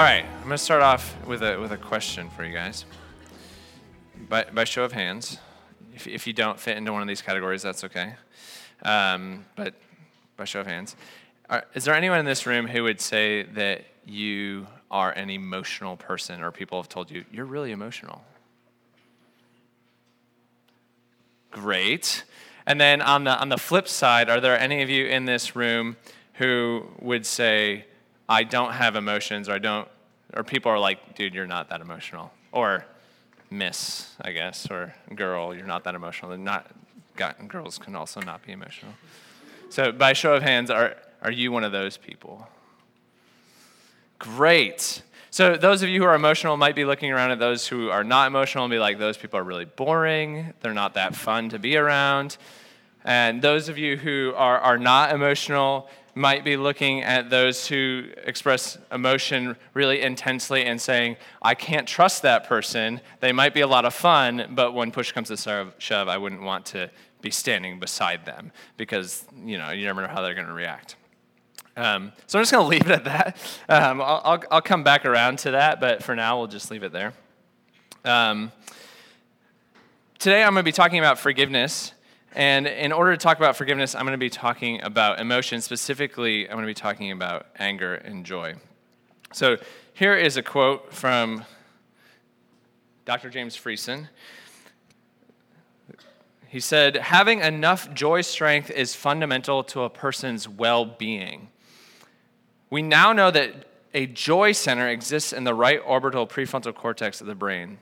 All right, I'm going to start off with a, with a question for you guys. By, by show of hands, if, if you don't fit into one of these categories, that's okay. Um, but by show of hands, are, is there anyone in this room who would say that you are an emotional person or people have told you, you're really emotional? Great. And then on the, on the flip side, are there any of you in this room who would say, I don't have emotions, or I don't, or people are like, dude, you're not that emotional, or miss, I guess, or girl, you're not that emotional. And not, girls can also not be emotional. So, by show of hands, are, are you one of those people? Great. So, those of you who are emotional might be looking around at those who are not emotional and be like, those people are really boring. They're not that fun to be around. And those of you who are, are not emotional, might be looking at those who express emotion really intensely and saying, I can't trust that person. They might be a lot of fun, but when push comes to shove, I wouldn't want to be standing beside them because, you know, you never know how they're going to react. Um, so I'm just going to leave it at that. Um, I'll, I'll, I'll, come back around to that, but for now, we'll just leave it there. Um, today, I'm going to be talking about forgiveness. And in order to talk about forgiveness, I'm going to be talking about emotion. Specifically, I'm going to be talking about anger and joy. So here is a quote from Dr. James Friesen. He said, Having enough joy strength is fundamental to a person's well being. We now know that a joy center exists in the right orbital prefrontal cortex of the brain.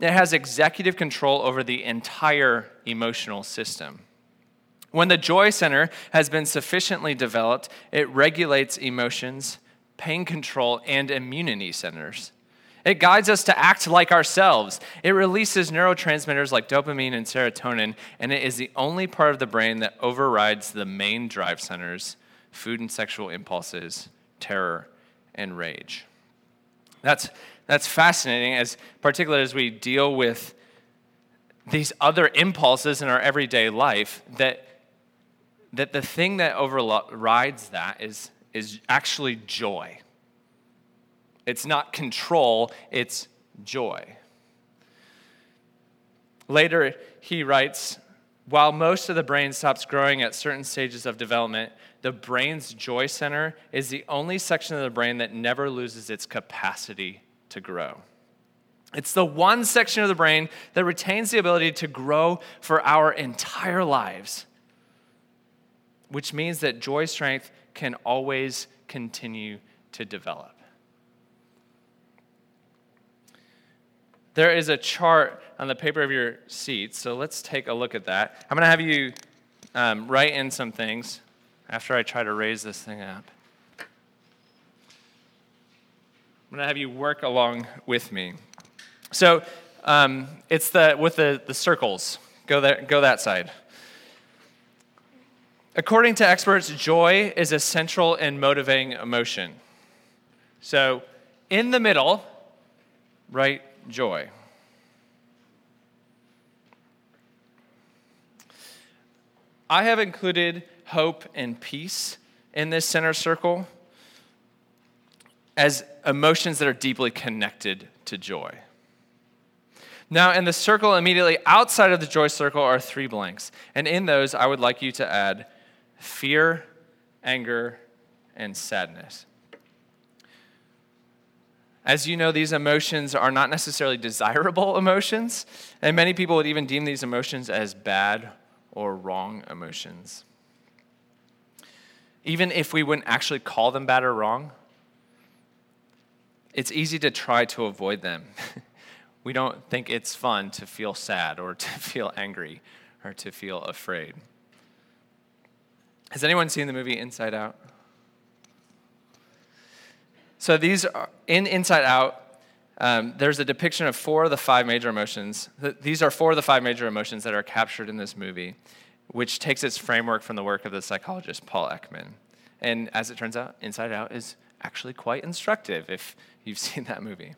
It has executive control over the entire emotional system. When the joy center has been sufficiently developed, it regulates emotions, pain control, and immunity centers. It guides us to act like ourselves. It releases neurotransmitters like dopamine and serotonin, and it is the only part of the brain that overrides the main drive centers food and sexual impulses, terror, and rage. That's that's fascinating, as particularly as we deal with these other impulses in our everyday life, that, that the thing that overrides that is, is actually joy. It's not control, it's joy. Later, he writes While most of the brain stops growing at certain stages of development, the brain's joy center is the only section of the brain that never loses its capacity to grow. It's the one section of the brain that retains the ability to grow for our entire lives, which means that joy strength can always continue to develop. There is a chart on the paper of your seat, so let's take a look at that. I'm going to have you um, write in some things after I try to raise this thing up. I'm going to have you work along with me. So um, it's the with the, the circles. Go there, go that side. According to experts, joy is a central and motivating emotion. So in the middle, write joy. I have included hope and peace in this center circle as emotions that are deeply connected to joy. Now, in the circle immediately outside of the joy circle are three blanks. And in those, I would like you to add fear, anger, and sadness. As you know, these emotions are not necessarily desirable emotions, and many people would even deem these emotions as bad or wrong emotions. Even if we wouldn't actually call them bad or wrong, it's easy to try to avoid them. we don't think it's fun to feel sad or to feel angry or to feel afraid. Has anyone seen the movie Inside Out? So these are in Inside Out. Um, there's a depiction of four of the five major emotions. These are four of the five major emotions that are captured in this movie, which takes its framework from the work of the psychologist Paul Ekman. And as it turns out, Inside Out is actually quite instructive if you've seen that movie.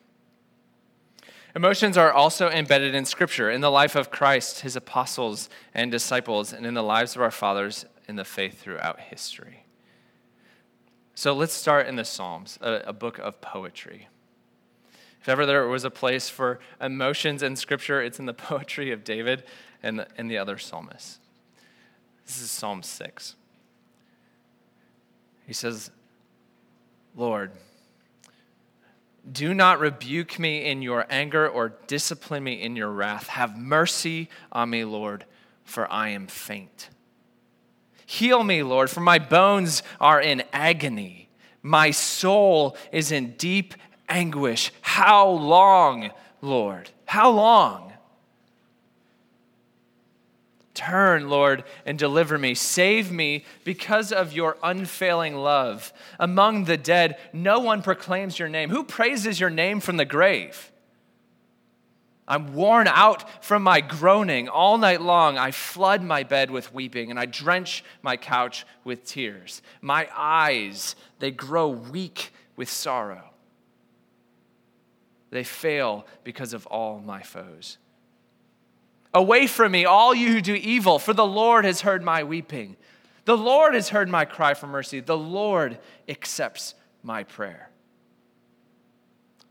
Emotions are also embedded in Scripture, in the life of Christ, his apostles and disciples, and in the lives of our fathers in the faith throughout history. So let's start in the Psalms, a, a book of poetry. If ever there was a place for emotions in Scripture, it's in the poetry of David and the, and the other psalmists. This is Psalm 6. He says, Lord, do not rebuke me in your anger or discipline me in your wrath. Have mercy on me, Lord, for I am faint. Heal me, Lord, for my bones are in agony. My soul is in deep anguish. How long, Lord? How long? Turn, Lord, and deliver me. Save me because of your unfailing love. Among the dead, no one proclaims your name. Who praises your name from the grave? I'm worn out from my groaning. All night long, I flood my bed with weeping, and I drench my couch with tears. My eyes, they grow weak with sorrow. They fail because of all my foes. Away from me, all you who do evil, for the Lord has heard my weeping. The Lord has heard my cry for mercy. The Lord accepts my prayer.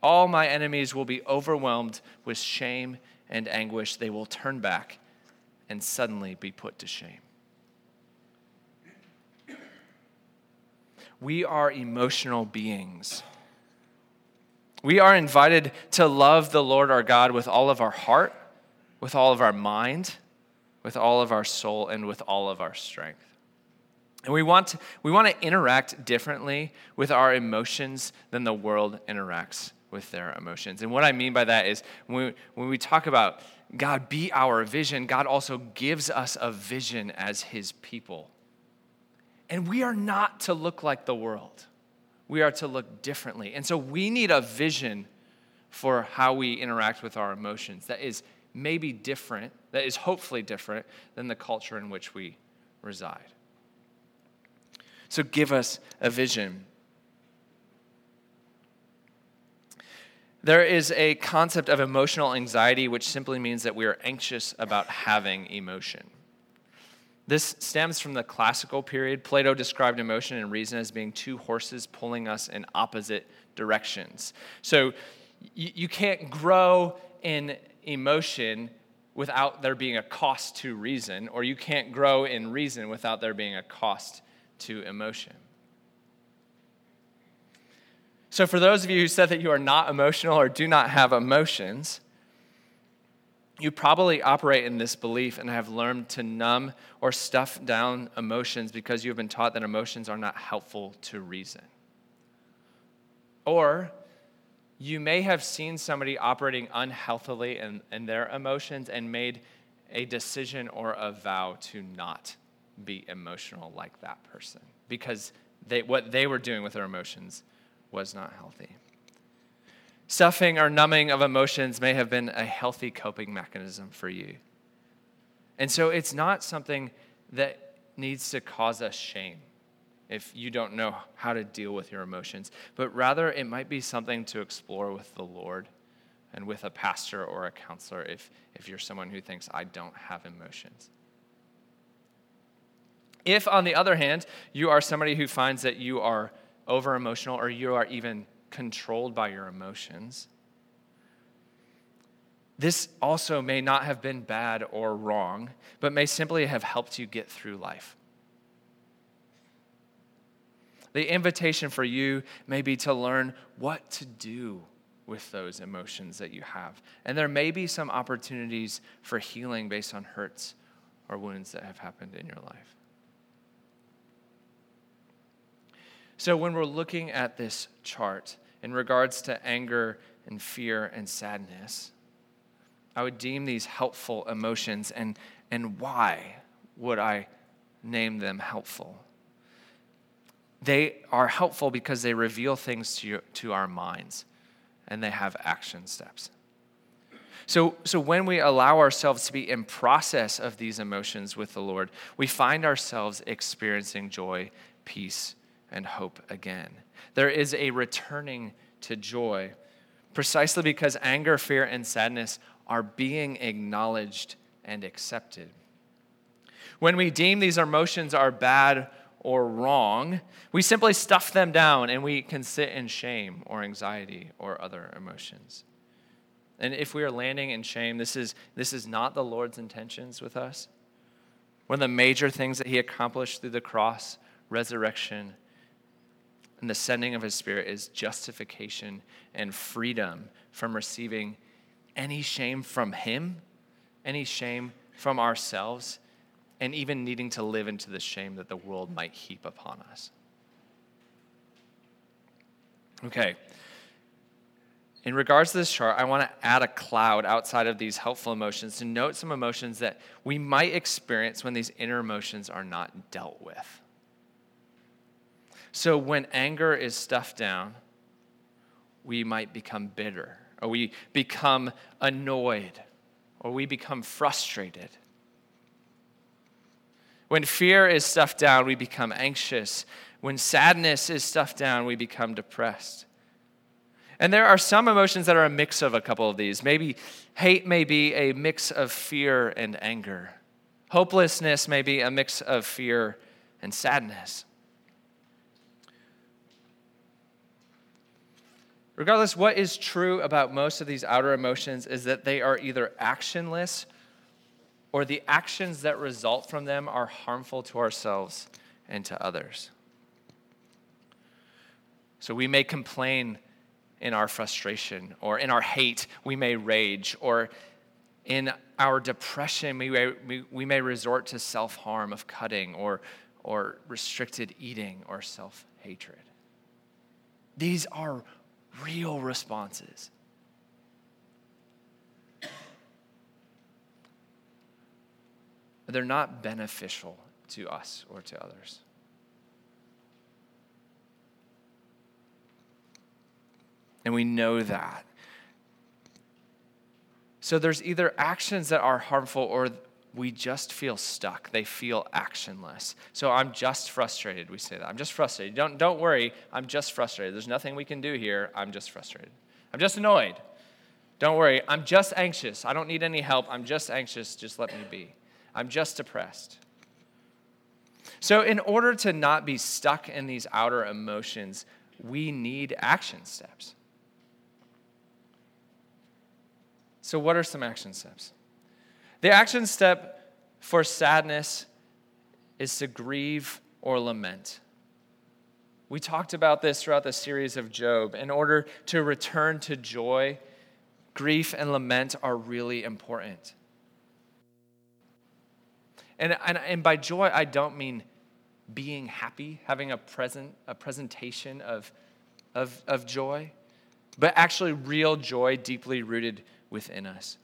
All my enemies will be overwhelmed with shame and anguish. They will turn back and suddenly be put to shame. We are emotional beings. We are invited to love the Lord our God with all of our heart, with all of our mind, with all of our soul, and with all of our strength. And we want, to, we want to interact differently with our emotions than the world interacts with their emotions. And what I mean by that is when we, when we talk about God be our vision, God also gives us a vision as his people. And we are not to look like the world, we are to look differently. And so we need a vision for how we interact with our emotions that is maybe different, that is hopefully different than the culture in which we reside. So give us a vision. There is a concept of emotional anxiety, which simply means that we are anxious about having emotion. This stems from the classical period. Plato described emotion and reason as being two horses pulling us in opposite directions. So you, you can't grow in emotion without there being a cost to reason, or you can't grow in reason without there being a cost to emotion. So, for those of you who said that you are not emotional or do not have emotions, you probably operate in this belief and have learned to numb or stuff down emotions because you have been taught that emotions are not helpful to reason. Or you may have seen somebody operating unhealthily in, in their emotions and made a decision or a vow to not be emotional like that person because they, what they were doing with their emotions was not healthy. Stuffing or numbing of emotions may have been a healthy coping mechanism for you. And so it's not something that needs to cause us shame if you don't know how to deal with your emotions, but rather it might be something to explore with the Lord and with a pastor or a counselor if, if you're someone who thinks, I don't have emotions. If, on the other hand, you are somebody who finds that you are over emotional or you are even controlled by your emotions, this also may not have been bad or wrong, but may simply have helped you get through life. The invitation for you may be to learn what to do with those emotions that you have. And there may be some opportunities for healing based on hurts or wounds that have happened in your life. So, when we're looking at this chart in regards to anger and fear and sadness, I would deem these helpful emotions. And, and why would I name them helpful? They are helpful because they reveal things to, to our minds and they have action steps. So, so when we allow ourselves to be in process of these emotions with the Lord, we find ourselves experiencing joy, peace, and hope again. There is a returning to joy precisely because anger, fear, and sadness are being acknowledged and accepted. When we deem these emotions are bad or wrong, we simply stuff them down and we can sit in shame or anxiety or other emotions. And if we are landing in shame, this is, this is not the Lord's intentions with us. One of the major things that he accomplished through the cross, resurrection, and the sending of his spirit is justification and freedom from receiving any shame from him, any shame from ourselves, and even needing to live into the shame that the world might heap upon us. Okay. In regards to this chart, I want to add a cloud outside of these helpful emotions to note some emotions that we might experience when these inner emotions are not dealt with. So, when anger is stuffed down, we might become bitter, or we become annoyed, or we become frustrated. When fear is stuffed down, we become anxious. When sadness is stuffed down, we become depressed. And there are some emotions that are a mix of a couple of these. Maybe hate may be a mix of fear and anger. Hopelessness may be a mix of fear and sadness. Regardless, what is true about most of these outer emotions is that they are either actionless or the actions that result from them are harmful to ourselves and to others. So we may complain in our frustration, or in our hate, we may rage, or in our depression, we may, we, we may resort to self harm of cutting, or, or restricted eating, or self hatred. These are real responses. They're not beneficial to us or to others. And we know that. So there's either actions that are harmful or we just feel stuck. They feel actionless. So I'm just frustrated. We say that. I'm just frustrated. Don't, don't worry. I'm just frustrated. There's nothing we can do here. I'm just frustrated. I'm just annoyed. Don't worry. I'm just anxious. I don't need any help. I'm just anxious. Just let me be. I'm just depressed. So, in order to not be stuck in these outer emotions, we need action steps. So, what are some action steps? The action step for sadness is to grieve or lament. We talked about this throughout the series of Job. In order to return to joy, grief and lament are really important. And, and, and by joy, I don't mean being happy, having a present a presentation of, of, of joy, but actually real joy deeply rooted within us.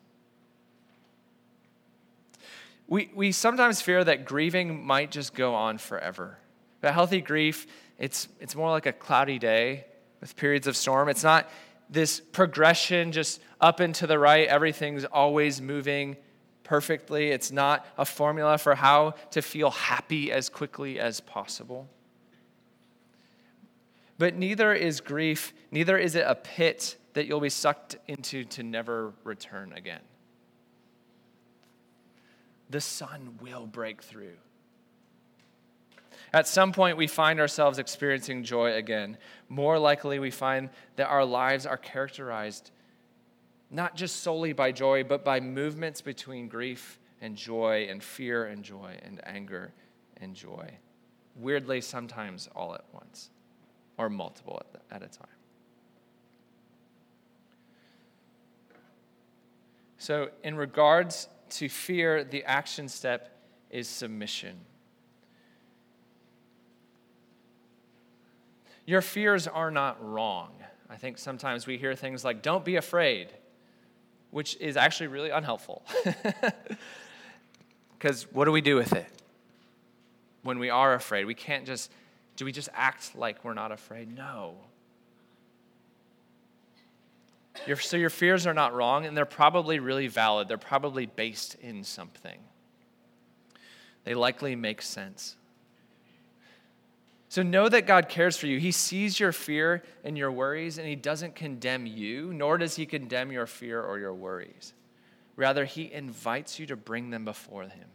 We, we sometimes fear that grieving might just go on forever. But healthy grief, it's, it's more like a cloudy day with periods of storm. It's not this progression just up and to the right, everything's always moving perfectly. It's not a formula for how to feel happy as quickly as possible. But neither is grief, neither is it a pit that you'll be sucked into to never return again the sun will break through. At some point, we find ourselves experiencing joy again. More likely, we find that our lives are characterized not just solely by joy, but by movements between grief and joy, and fear and joy, and anger and joy. Weirdly, sometimes all at once, or multiple at, the, at a time. So, in regards to fear, the action step is submission. Your fears are not wrong. I think sometimes we hear things like, don't be afraid, which is actually really unhelpful. Because what do we do with it? When we are afraid, we can't just, do we just act like we're not afraid? No. Your, so your fears are not wrong, and they're probably really valid. They're probably based in something. They likely make sense. So know that God cares for you. He sees your fear and your worries, and He doesn't condemn you, nor does He condemn your fear or your worries. Rather, He invites you to bring them before Him.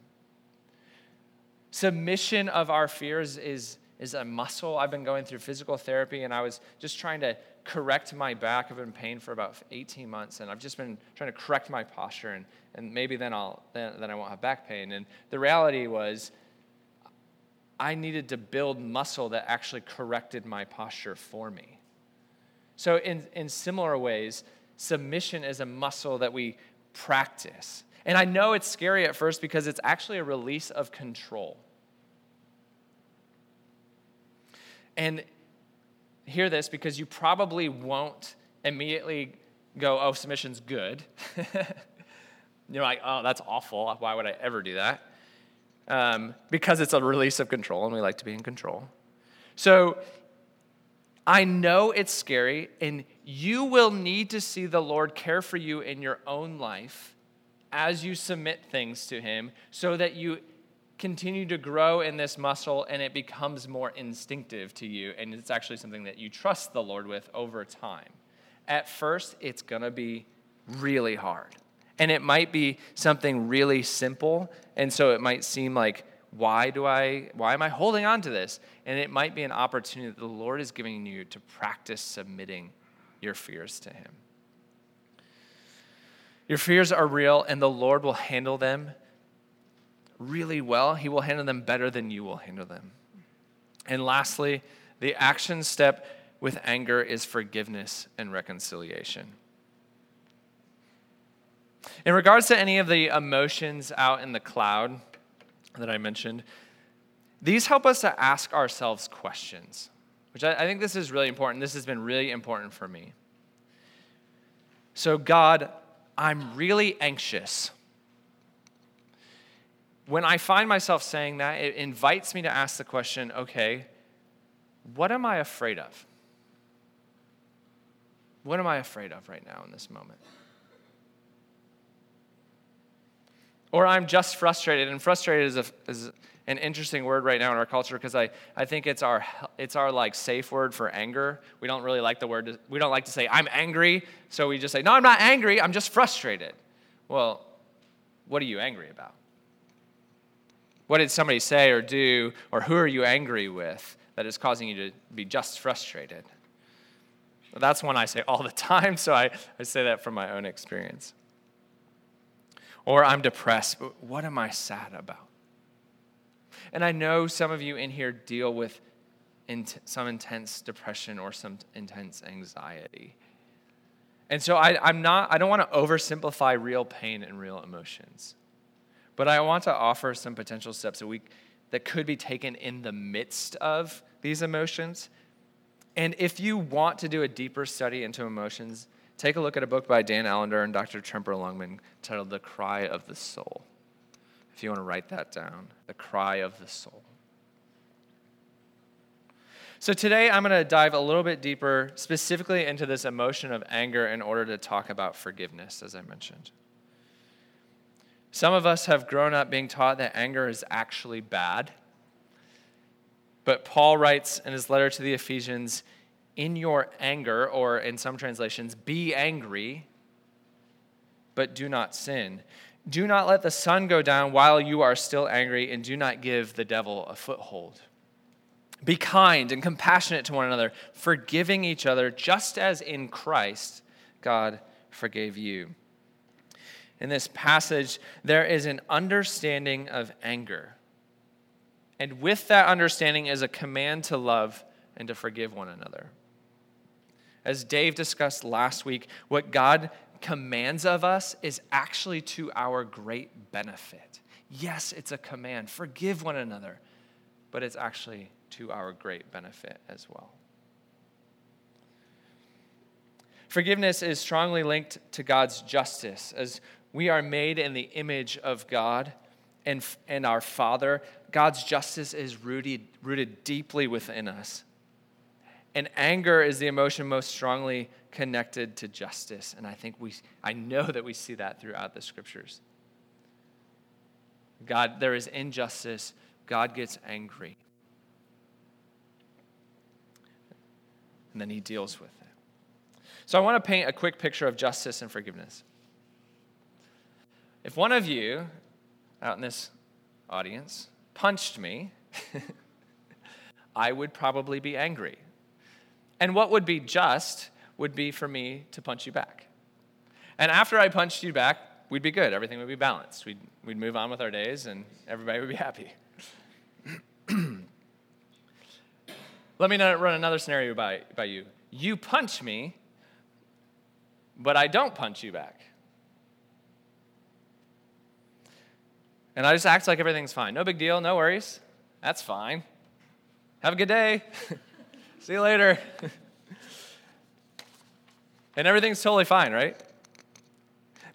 Submission of our fears is, is a muscle. I've been going through physical therapy and I was just trying to correct my back. I've been in pain for about 18 months and I've just been trying to correct my posture and, and maybe then, I'll, then, then I won't have back pain. And the reality was, I needed to build muscle that actually corrected my posture for me. So, in, in similar ways, submission is a muscle that we practice. And I know it's scary at first because it's actually a release of control. And hear this because you probably won't immediately go, oh, submission's good. You're like, oh, that's awful. Why would I ever do that? Um, because it's a release of control, and we like to be in control. So I know it's scary, and you will need to see the Lord care for you in your own life as you submit things to Him so that you continue to grow in this muscle and it becomes more instinctive to you, and it's actually something that you trust the Lord with over time. At first, it's gonna be really hard. And it might be something really simple, and so it might seem like, why do I why am I holding on to this? And it might be an opportunity that the Lord is giving you to practice submitting your fears to him. Your fears are real, and the Lord will handle them really well. He will handle them better than you will handle them. And lastly, the action step with anger is forgiveness and reconciliation. In regards to any of the emotions out in the cloud that I mentioned, these help us to ask ourselves questions, which I, I think this is really important. This has been really important for me. So, God, I'm really anxious. When I find myself saying that, it invites me to ask the question okay, what am I afraid of? What am I afraid of right now in this moment? Or I'm just frustrated. And frustrated is, a, is an interesting word right now in our culture because I, I think it's our, it's our like safe word for anger. We don't really like the word, to, we don't like to say, I'm angry. So we just say, no, I'm not angry, I'm just frustrated. Well, what are you angry about? What did somebody say or do, or who are you angry with that is causing you to be just frustrated? Well, that's one I say all the time, so I, I say that from my own experience. Or I'm depressed, what am I sad about? And I know some of you in here deal with some intense depression or some intense anxiety. And so I, I'm not, I don't want to oversimplify real pain and real emotions. But I want to offer some potential steps that, we, that could be taken in the midst of these emotions. And if you want to do a deeper study into emotions, take a look at a book by Dan Allender and Dr. Tremper Longman titled The Cry of the Soul if you want to write that down the cry of the soul. So, today I'm going to dive a little bit deeper, specifically into this emotion of anger, in order to talk about forgiveness, as I mentioned. Some of us have grown up being taught that anger is actually bad. But Paul writes in his letter to the Ephesians, in your anger, or in some translations, be angry, but do not sin. Do not let the sun go down while you are still angry, and do not give the devil a foothold. Be kind and compassionate to one another, forgiving each other, just as in Christ God forgave you. In this passage, there is an understanding of anger. And with that understanding is a command to love and to forgive one another. As Dave discussed last week, what God commands of us is actually to our great benefit. Yes, it's a command forgive one another, but it's actually to our great benefit as well. Forgiveness is strongly linked to God's justice. As we are made in the image of God and, and our Father, God's justice is rooted, rooted deeply within us. And anger is the emotion most strongly connected to justice. And I think we, I know that we see that throughout the scriptures. God, there is injustice. God gets angry. And then he deals with it. So I want to paint a quick picture of justice and forgiveness. If one of you out in this audience punched me, I would probably be angry. And what would be just would be for me to punch you back. And after I punched you back, we'd be good. Everything would be balanced. We'd, we'd move on with our days and everybody would be happy. Let me run another scenario by, by you. You punch me, but I don't punch you back. And I just act like everything's fine. No big deal, no worries. That's fine. Have a good day. See you later. and everything's totally fine, right?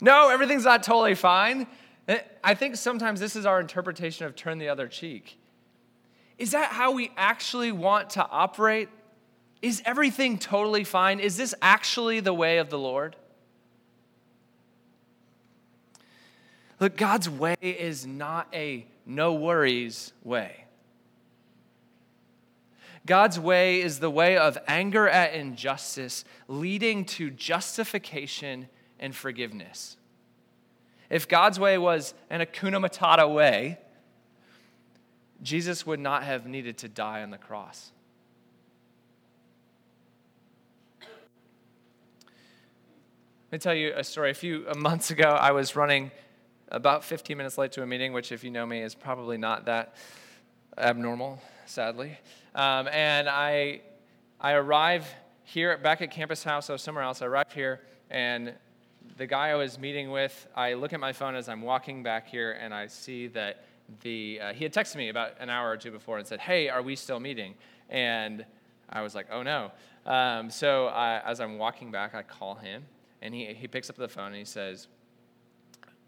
No, everything's not totally fine. Eh, I think sometimes this is our interpretation of turn the other cheek. Is that how we actually want to operate? Is everything totally fine? Is this actually the way of the Lord? Look, God's way is not a no worries way. God's way is the way of anger at injustice, leading to justification and forgiveness. If God's way was an Hakuna Matata way, Jesus would not have needed to die on the cross. Let me tell you a story. A few months ago, I was running about 15 minutes late to a meeting, which, if you know me, is probably not that abnormal, sadly. Um, and I, I arrive here back at Campus House, so somewhere else. I arrived here, and the guy I was meeting with, I look at my phone as I'm walking back here, and I see that the uh, he had texted me about an hour or two before and said, "Hey, are we still meeting?" And I was like, "Oh no." Um, so I, as I'm walking back, I call him, and he he picks up the phone and he says,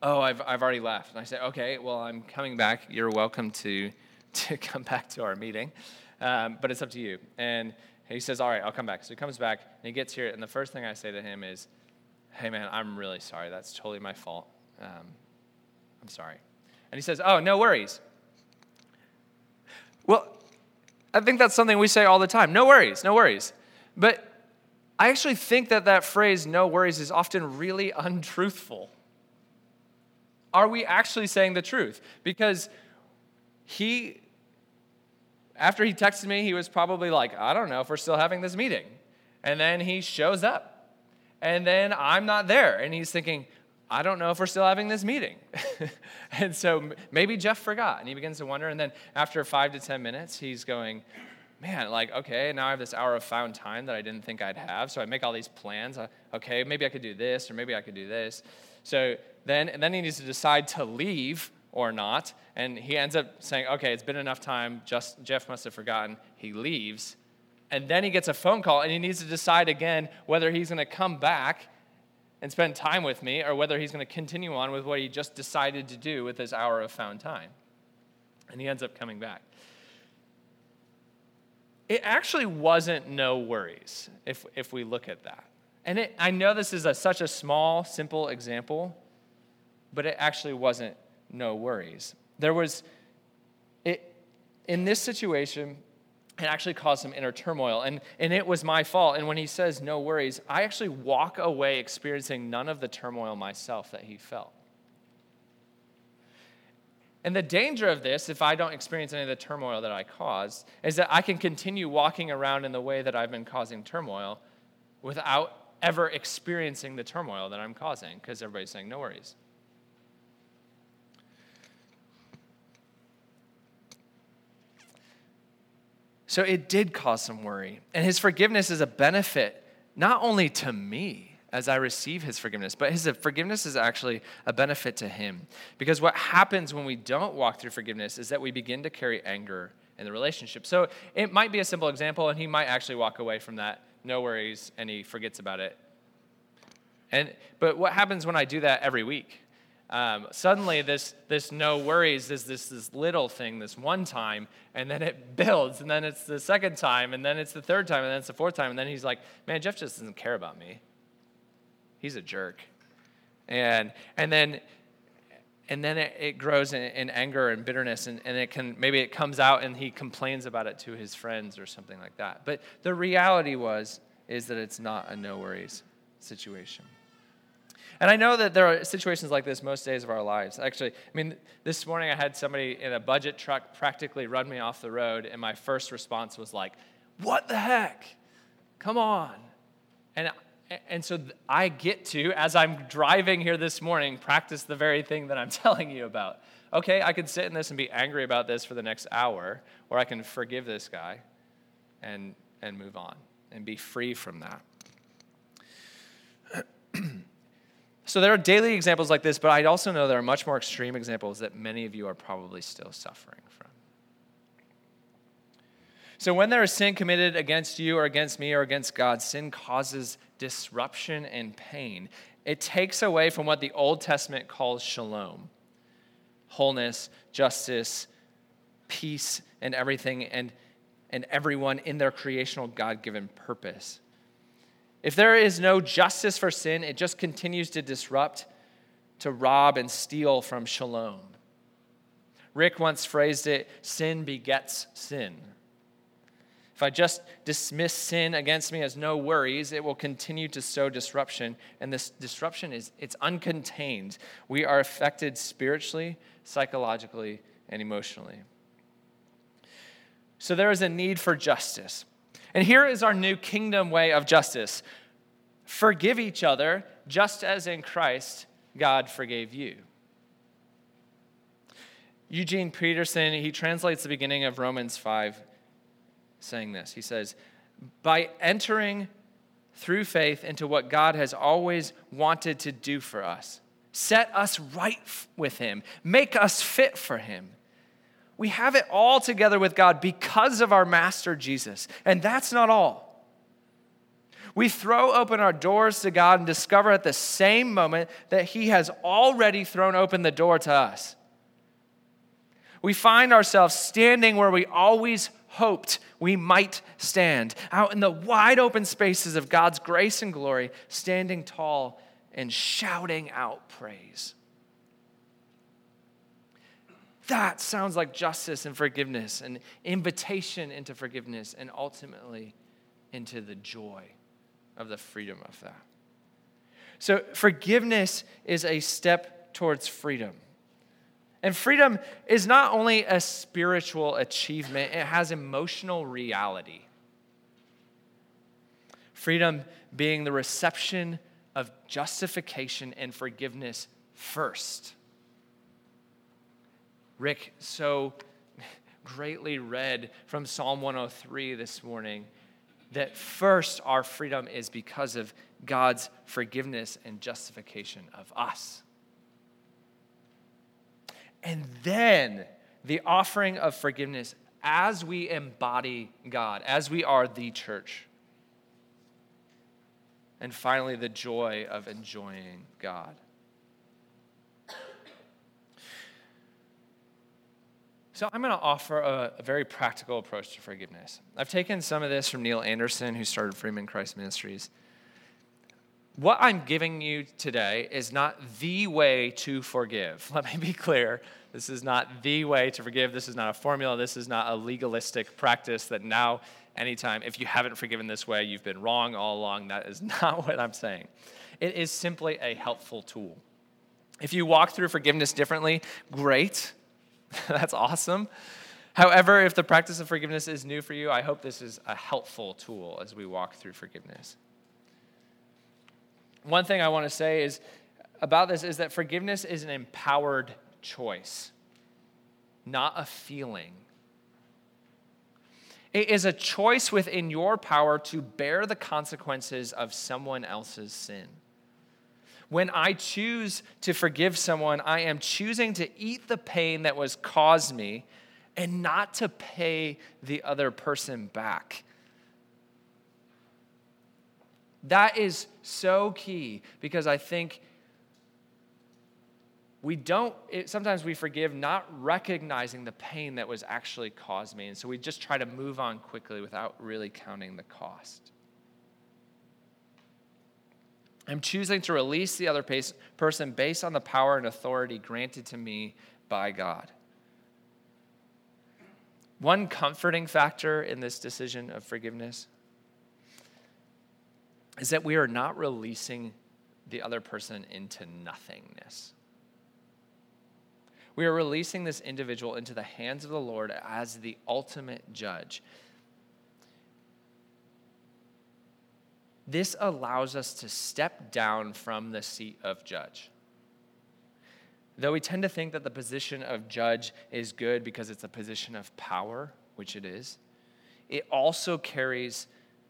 "Oh, I've I've already left." And I say, "Okay, well I'm coming back. You're welcome to to come back to our meeting, um, but it's up to you." And he says, "All right, I'll come back." So he comes back and he gets here, and the first thing I say to him is, "Hey man, I'm really sorry. That's totally my fault. Um, I'm sorry." And he says, Oh, no worries. Well, I think that's something we say all the time. No worries, no worries. But I actually think that that phrase, no worries, is often really untruthful. Are we actually saying the truth? Because he, after he texted me, he was probably like, I don't know if we're still having this meeting. And then he shows up. And then I'm not there. And he's thinking, I don't know if we're still having this meeting. and so maybe Jeff forgot and he begins to wonder. And then after five to 10 minutes, he's going, man, like, okay, now I have this hour of found time that I didn't think I'd have. So I make all these plans. Uh, okay, maybe I could do this or maybe I could do this. So then, and then he needs to decide to leave or not. And he ends up saying, okay, it's been enough time. Just, Jeff must have forgotten. He leaves. And then he gets a phone call and he needs to decide again whether he's going to come back and spend time with me, or whether he's going to continue on with what he just decided to do with his hour of found time. And he ends up coming back. It actually wasn't no worries if, if we look at that. And it, I know this is a, such a small, simple example, but it actually wasn't no worries. There was, it, in this situation, it actually caused some inner turmoil. And, and it was my fault. And when he says, no worries, I actually walk away experiencing none of the turmoil myself that he felt. And the danger of this, if I don't experience any of the turmoil that I caused, is that I can continue walking around in the way that I've been causing turmoil without ever experiencing the turmoil that I'm causing because everybody's saying, no worries. So it did cause some worry. And his forgiveness is a benefit not only to me as I receive his forgiveness, but his forgiveness is actually a benefit to him. Because what happens when we don't walk through forgiveness is that we begin to carry anger in the relationship. So it might be a simple example, and he might actually walk away from that, no worries, and he forgets about it. And, but what happens when I do that every week? Um, suddenly, this, this no worries is this, this little thing, this one time, and then it builds, and then it's the second time, and then it's the third time, and then it's the fourth time, and then he's like, man, Jeff just doesn't care about me. He's a jerk. And, and then, and then it, it grows in, in, anger and bitterness, and, and it can, maybe it comes out and he complains about it to his friends or something like that. But the reality was, is that it's not a no worries situation. And I know that there are situations like this most days of our lives. Actually, I mean, this morning I had somebody in a budget truck practically run me off the road, and my first response was like, What the heck? Come on. And, and so I get to, as I'm driving here this morning, practice the very thing that I'm telling you about. Okay, I could sit in this and be angry about this for the next hour, or I can forgive this guy and, and move on and be free from that. So there are daily examples like this, but I also know there are much more extreme examples that many of you are probably still suffering from. So when there is sin committed against you or against me or against God, sin causes disruption and pain. It takes away from what the Old Testament calls shalom wholeness, justice, peace, and everything, and, and everyone in their creational God given purpose. If there is no justice for sin, it just continues to disrupt, to rob, and steal from shalom. Rick once phrased it sin begets sin. If I just dismiss sin against me as no worries, it will continue to sow disruption. And this disruption is it's uncontained. We are affected spiritually, psychologically, and emotionally. So there is a need for justice. And here is our new kingdom way of justice forgive each other just as in Christ God forgave you. Eugene Peterson, he translates the beginning of Romans 5 saying this. He says, By entering through faith into what God has always wanted to do for us, set us right with Him, make us fit for Him. We have it all together with God because of our Master Jesus. And that's not all. We throw open our doors to God and discover at the same moment that He has already thrown open the door to us. We find ourselves standing where we always hoped we might stand, out in the wide open spaces of God's grace and glory, standing tall and shouting out praise. That sounds like justice and forgiveness, an invitation into forgiveness, and ultimately into the joy of the freedom of that. So, forgiveness is a step towards freedom. And freedom is not only a spiritual achievement, it has emotional reality. Freedom being the reception of justification and forgiveness first. Rick so greatly read from Psalm 103 this morning that first our freedom is because of God's forgiveness and justification of us. And then the offering of forgiveness as we embody God, as we are the church. And finally, the joy of enjoying God. So, I'm going to offer a, a, very practical approach to forgiveness. I've taken some of this from Neil Anderson, who started Freedom in Christ Ministries. What I'm giving you today is not the way to forgive. Let me be clear. This is not the way to forgive. This is not a formula. This is not a legalistic practice that now, anytime, if you haven't forgiven this way, you've been wrong all along. That is not what I'm saying. It is simply a helpful tool. If you walk through forgiveness differently, great. That's awesome. However, if the practice of forgiveness is new for you, I hope this is a helpful tool as we walk through forgiveness. One thing I want to say is about this is that forgiveness is an empowered choice, not a feeling. It is a choice within your power to bear the consequences of someone else's sin. When I choose to forgive someone, I am choosing to eat the pain that was caused me and not to pay the other person back. That is so key because I think we don't, it, sometimes we forgive not recognizing the pain that was actually caused me. And so we just try to move on quickly without really counting the cost. I'm choosing to release the other person based on the power and authority granted to me by God. One comforting factor in this decision of forgiveness is that we are not releasing the other person into nothingness. We are releasing this individual into the hands of the Lord as the ultimate judge. This allows us to step down from the seat of judge. Though we tend to think that the position of judge is good because it's a position of power, which it is, it also carries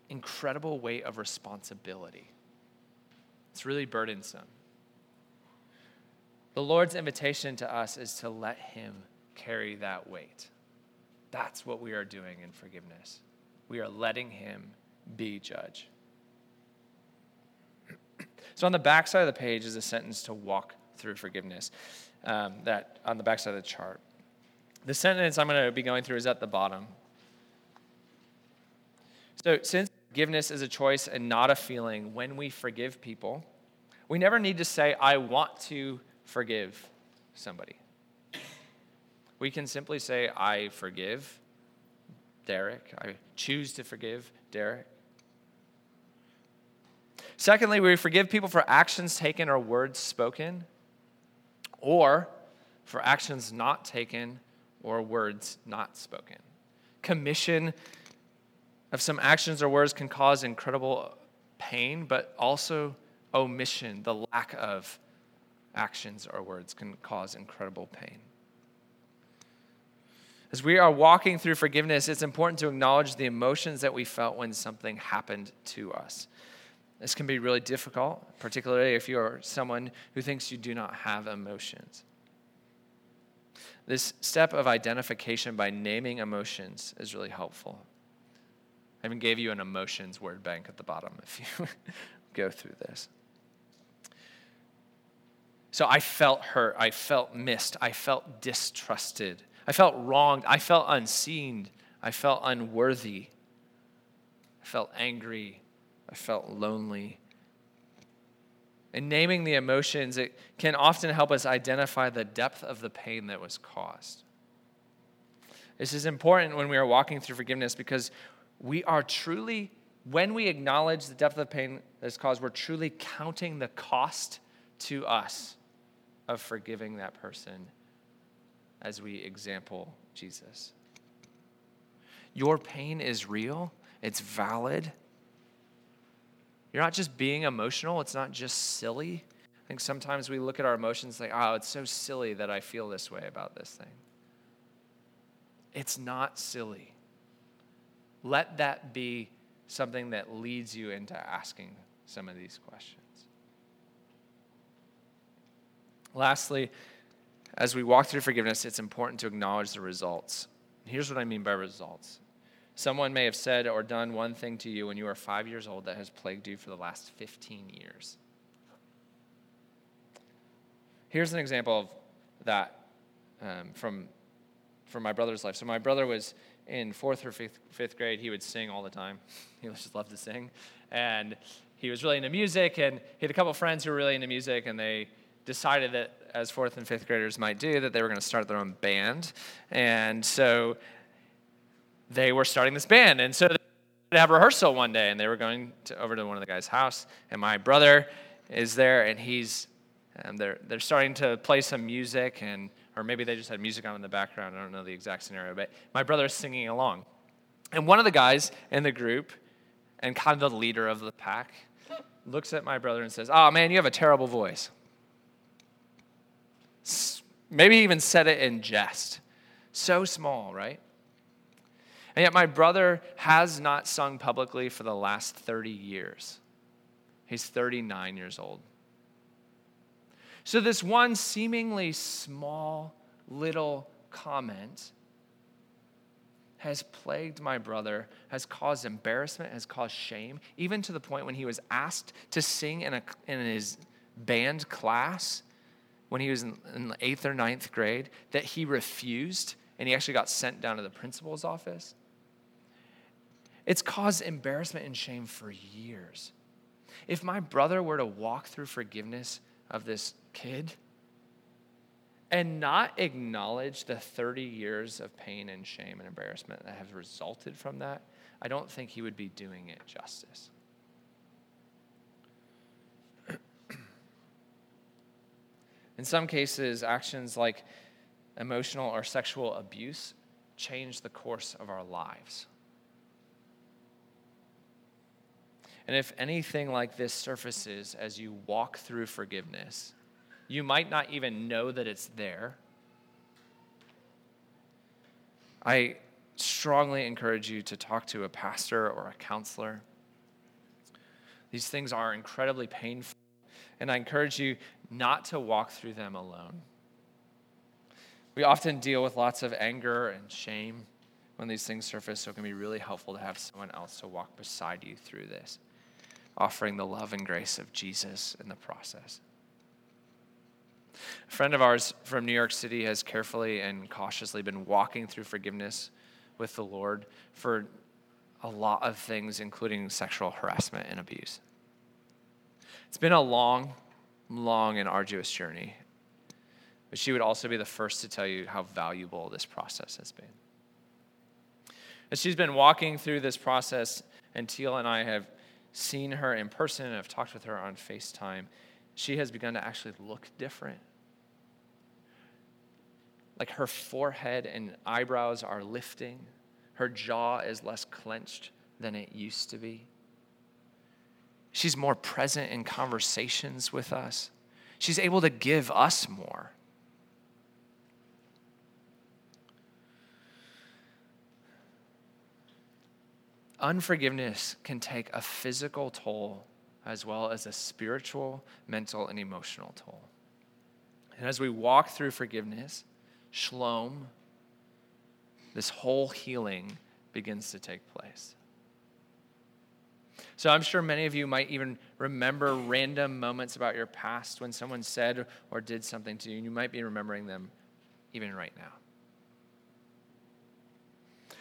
incredible weight of responsibility. It's really burdensome. The Lord's invitation to us is to let Him carry that weight. That's what we are doing in forgiveness. We are letting Him be judge. So on the back side of the page is a sentence to walk through forgiveness. Um, that on the back side of the chart. The sentence I'm going to be going through is at the bottom. So since forgiveness is a choice and not a feeling, when we forgive people, we never need to say, I want to forgive somebody. We can simply say, I forgive Derek. I choose to forgive Derek. Secondly, we forgive people for actions taken or words spoken, or for actions not taken or words not spoken. Commission of some actions or words can cause incredible pain, but also omission, the lack of actions or words, can cause incredible pain. As we are walking through forgiveness, it's important to acknowledge the emotions that we felt when something happened to us. This can be really difficult, particularly if you're someone who thinks you do not have emotions. This step of identification by naming emotions is really helpful. I even gave you an emotions word bank at the bottom if you go through this. So I felt hurt. I felt missed. I felt distrusted. I felt wronged. I felt unseen. I felt unworthy. I felt angry. I felt lonely. And naming the emotions, it can often help us identify the depth of the pain that was caused. This is important when we are walking through forgiveness because we are truly, when we acknowledge the depth of the pain that's caused, we're truly counting the cost to us of forgiving that person as we example Jesus. Your pain is real, it's valid. You're not just being emotional, it's not just silly. I think sometimes we look at our emotions like, oh, it's so silly that I feel this way about this thing. It's not silly. Let that be something that leads you into asking some of these questions. Lastly, as we walk through forgiveness, it's important to acknowledge the results. Here's what I mean by results. Someone may have said or done one thing to you when you were five years old that has plagued you for the last 15 years. Here's an example of that um, from, from my brother's life. So, my brother was in fourth or fifth, fifth grade. He would sing all the time, he just loved to sing. And he was really into music, and he had a couple friends who were really into music, and they decided that, as fourth and fifth graders might do, that they were going to start their own band. And so they were starting this band. And so they have rehearsal one day, and they were going to, over to one of the guys' house. And my brother is there, and he's and they're they're starting to play some music, and or maybe they just had music on in the background. I don't know the exact scenario, but my brother's singing along. And one of the guys in the group, and kind of the leader of the pack, looks at my brother and says, "Oh man, you have a terrible voice." Maybe even said it in jest. So small, right? And yet, my brother has not sung publicly for the last 30 years. He's 39 years old. So, this one seemingly small little comment has plagued my brother, has caused embarrassment, has caused shame, even to the point when he was asked to sing in, a, in his band class when he was in, in eighth or ninth grade that he refused and he actually got sent down to the principal's office. It's caused embarrassment and shame for years. If my brother were to walk through forgiveness of this kid and not acknowledge the 30 years of pain and shame and embarrassment that have resulted from that, I don't think he would be doing it justice. In some cases, actions like emotional or sexual abuse change the course of our lives. And if anything like this surfaces as you walk through forgiveness, you might not even know that it's there. I strongly encourage you to talk to a pastor or a counselor. These things are incredibly painful, and I encourage you not to walk through them alone. We often deal with lots of anger and shame when these things surface, so it can be really helpful to have someone else to walk beside you through this, offering the love and grace of Jesus in the process. A friend of ours from New York City has carefully and cautiously been walking through forgiveness with the Lord for a lot of things, including sexual harassment and abuse. It's been a long, long, and arduous journey, but she would also be the first to tell you how valuable this process has been. As she's been walking through this process, and Teal and I have seen her in person and have talked with her on FaceTime, she has begun to actually look different. Like her forehead and eyebrows are lifting, her jaw is less clenched than it used to be. She's more present in conversations with us. She's able to give us more. Unforgiveness can take a physical toll as well as a spiritual, mental, and emotional toll. And as we walk through forgiveness, shalom, this whole healing begins to take place. So I'm sure many of you might even remember random moments about your past when someone said or did something to you, and you might be remembering them even right now.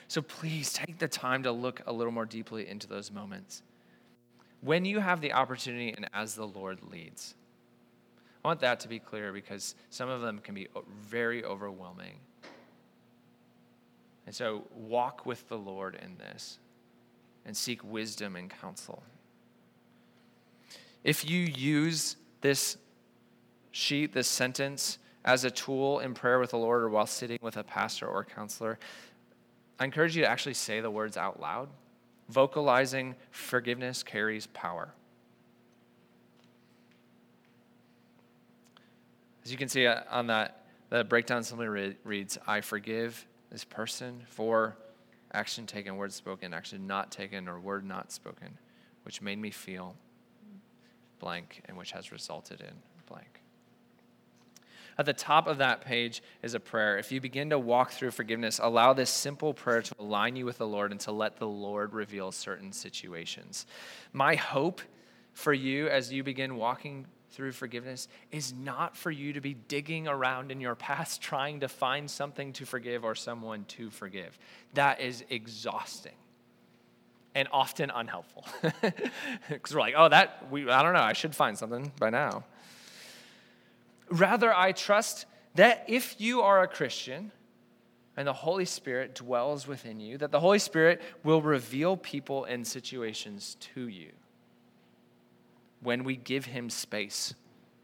So please take the time to look a little more deeply into those moments when you have the opportunity and as the Lord leads. I want that to be clear because some of them can be very overwhelming. And so walk with the Lord in this and seek wisdom and counsel. If you use this sheet, this sentence, as a tool in prayer with the Lord or while sitting with a pastor or counselor, I encourage you to actually say the words out loud vocalizing forgiveness carries power. As you can see uh, on that, the breakdown simply reads I forgive this person for action taken, word spoken, action not taken, or word not spoken, which made me feel blank and which has resulted in blank. At the top of that page is a prayer. If you begin to walk through forgiveness, allow this simple prayer to align you with the Lord and to let the Lord reveal certain situations. My hope for you as you begin walking through forgiveness is not for you to be digging around in your past trying to find something to forgive or someone to forgive. That is exhausting and often unhelpful. Because we're like, oh, that, we, I don't know, I should find something by now. Rather, I trust that if you are a Christian and the Holy Spirit dwells within you, that the Holy Spirit will reveal people and situations to you when we give Him space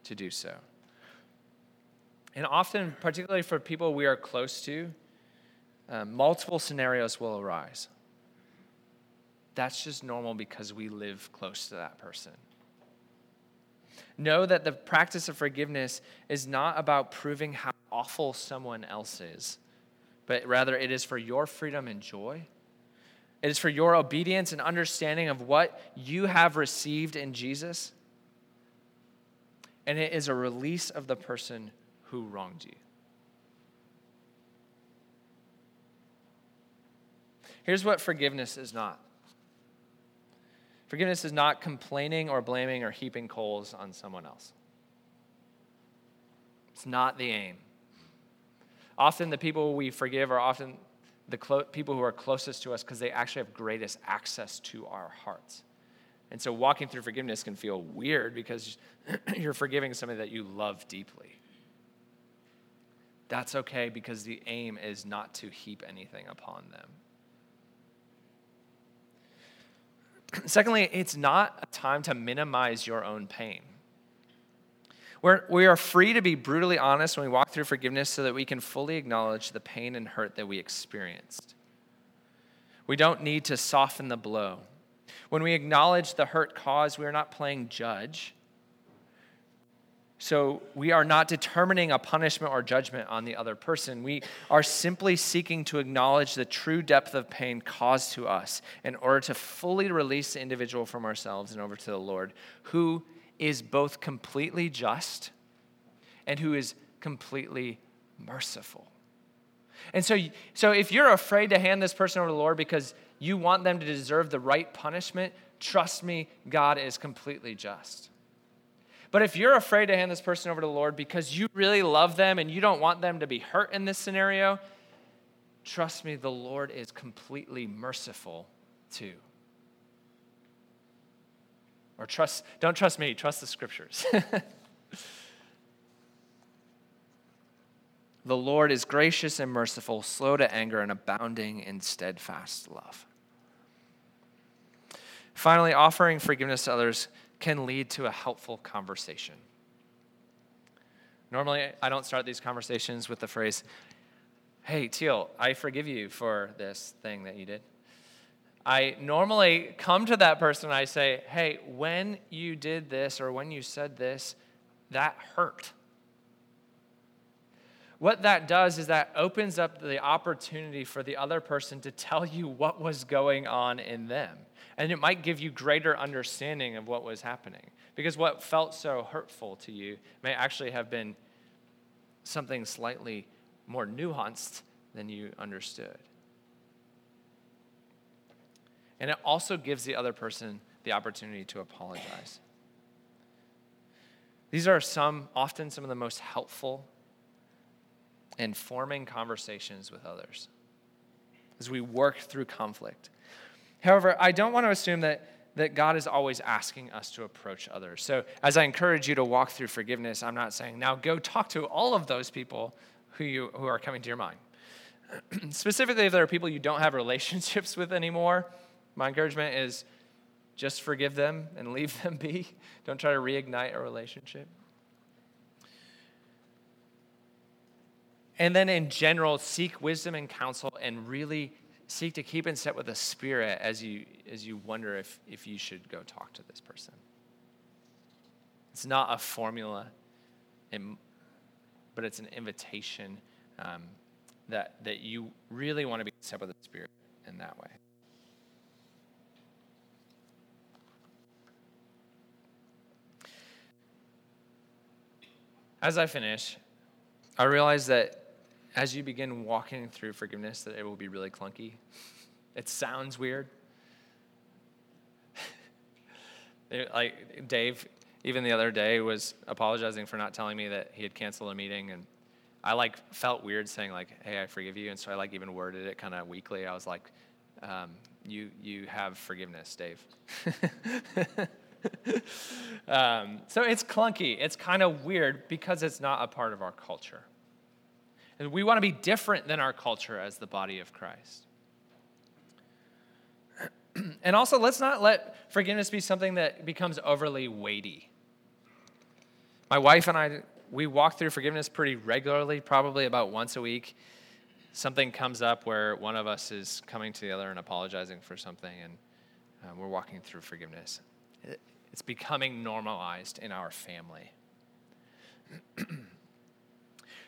to do so. And often, particularly for people we are close to, uh, multiple scenarios will arise. That's just normal because we live close to that person. Know that the practice of forgiveness is not about proving how awful someone else is, but rather it is for your freedom and joy. It is for your obedience and understanding of what you have received in Jesus. And it is a release of the person who wronged you. Here's what forgiveness is not Forgiveness is not complaining or blaming or heaping coals on someone else. It's not the aim. Often, the people we forgive are often the clo- people who are closest to us because they actually have greatest access to our hearts. And so, walking through forgiveness can feel weird because you're forgiving somebody that you love deeply. That's okay because the aim is not to heap anything upon them. Secondly, it's not a time to minimize your own pain. We're, we are free to be brutally honest when we walk through forgiveness so that we can fully acknowledge the pain and hurt that we experienced. We don't need to soften the blow. When we acknowledge the hurt caused, we are not playing judge. So we are not determining a punishment or judgment on the other person. We are simply seeking to acknowledge the true depth of pain caused to us in order to fully release the individual from ourselves and over to the Lord, who is both completely just and who is completely merciful. And so, so if you're afraid to hand this person over to the Lord because you want them to deserve the right punishment, trust me, God is completely just. But if you're afraid to hand this person over to the Lord because you really love them and you don't want them to be hurt in this scenario, trust me, the Lord is completely merciful too. Or trust, don't trust me, trust the scriptures. The Lord is gracious and merciful, slow to anger, and abounding in steadfast love. Finally, offering forgiveness to others can lead to a helpful conversation. Normally, I don't start these conversations with the phrase, Hey, Teal, I forgive you for this thing that you did. I normally come to that person and I say, Hey, when you did this or when you said this, that hurt what that does is that opens up the opportunity for the other person to tell you what was going on in them. And it might give you greater understanding of what was happening. Because what felt so hurtful to you may actually have been something slightly more nuanced than you understood. And it also gives the other person the opportunity to apologize. These are some, often some of the most helpful and forming conversations with others as we work through conflict. However, I don't want to assume that, that God is always asking us to approach others. So, as I encourage you to walk through forgiveness, I'm not saying now go talk to all of those people who, you, who are coming to your mind. Specifically, if there are people you don't have relationships with anymore, my encouragement is just forgive them and leave them be. Don't try to reignite a relationship. And then in general, seek wisdom and counsel and really seek to keep in step with the Spirit as you, as you wonder if, if you should go talk to this person. It's not a formula, but it's an invitation um, that, that you really want to be in step with the Spirit in that way. As I finish, I realize that as you begin walking through forgiveness that it will be really clunky. It sounds weird. like Dave, even the other day, was apologizing for not telling me that he had canceled a meeting, and I like felt weird saying like, "Hey, I forgive you," and so I like even worded it kind of weakly. I was like, um, "You you have forgiveness, Dave." um, so it's clunky. It's kind of weird because it's not a part of our culture. And we want to be different than our culture as the body of Christ. and also, let's not let forgiveness be something that becomes overly weighty. My wife and I, we walk through forgiveness pretty regularly, probably about once a week. Something comes up where one of us is coming to the other and apologizing for something, and uh, we're walking through forgiveness. It's becoming normalized in our family.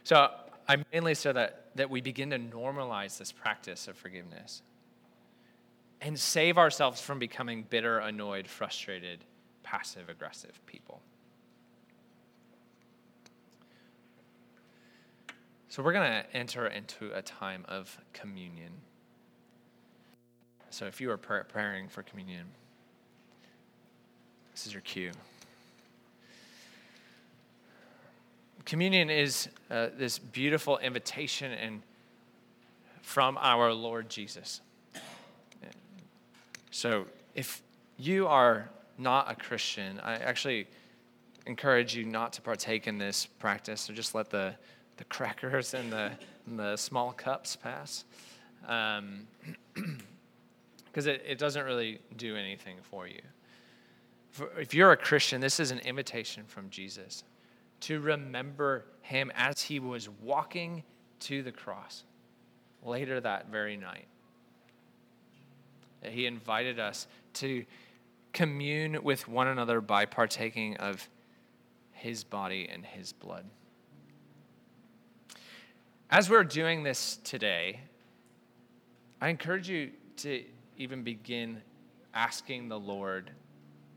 so I mainly so that, that we begin to normalize this practice of forgiveness and save ourselves from becoming bitter, annoyed, frustrated, passive aggressive people. So, we're going to enter into a time of communion. So, if you are preparing for communion, this is your cue. Communion is uh, this beautiful invitation and from our Lord Jesus. So if you are not a Christian, I actually encourage you not to partake in this practice. So just let the, the crackers and the, and the small cups pass. Because um, it, it doesn't really do anything for you. If you're a Christian, this is an invitation from Jesus to remember him as he was walking to the cross later that very night. He invited us to commune with one another by partaking of his body and his blood. As we're doing this today, I encourage you to even begin asking the Lord,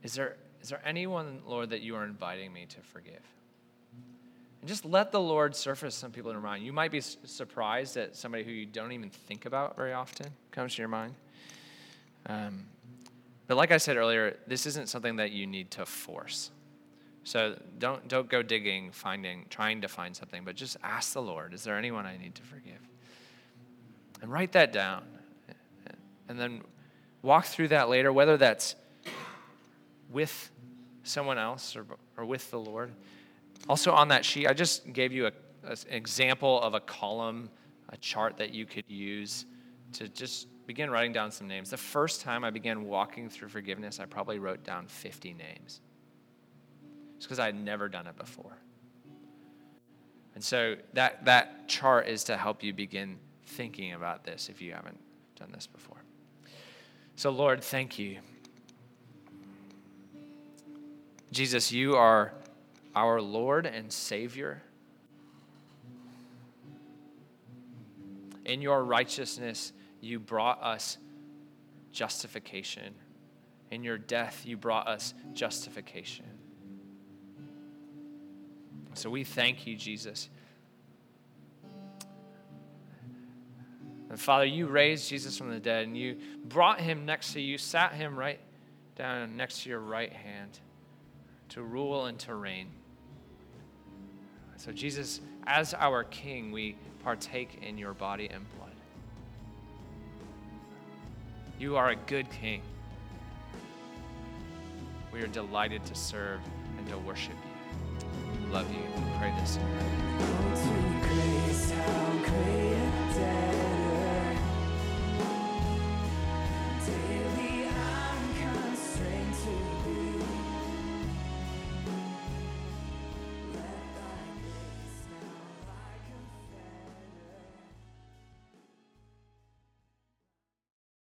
is there, is there anyone, Lord, that you are inviting me to forgive? And just let the Lord surface some people in your mind. You might be surprised that somebody who you don't even think about very often comes to your mind. Um, but like I said earlier, this isn't something that you need to force. So don't, don't go digging, finding, trying to find something, but just ask the Lord, is there anyone I need to forgive? And write that down. And then walk through that later, whether that's with someone else or, or with the Lord. Also, on that sheet, I just gave you a, a, an example of a column, a chart that you could use to just begin writing down some names. The first time I began walking through forgiveness, I probably wrote down 50 names. Just because I had never done it before. And so that, that chart is to help you begin thinking about this if you haven't done this before. So, Lord, thank you. Jesus, you are our Lord and Savior. In your righteousness, you brought us justification. In your death, you brought us justification. So we thank you, Jesus. And Father, you raised Jesus from the dead and you brought him next to you, sat him right down next to your right hand to rule and to reign. So, Jesus, as our King, we partake in your body and blood. You are a good King. We are delighted to serve and to worship you. Love you. Pray this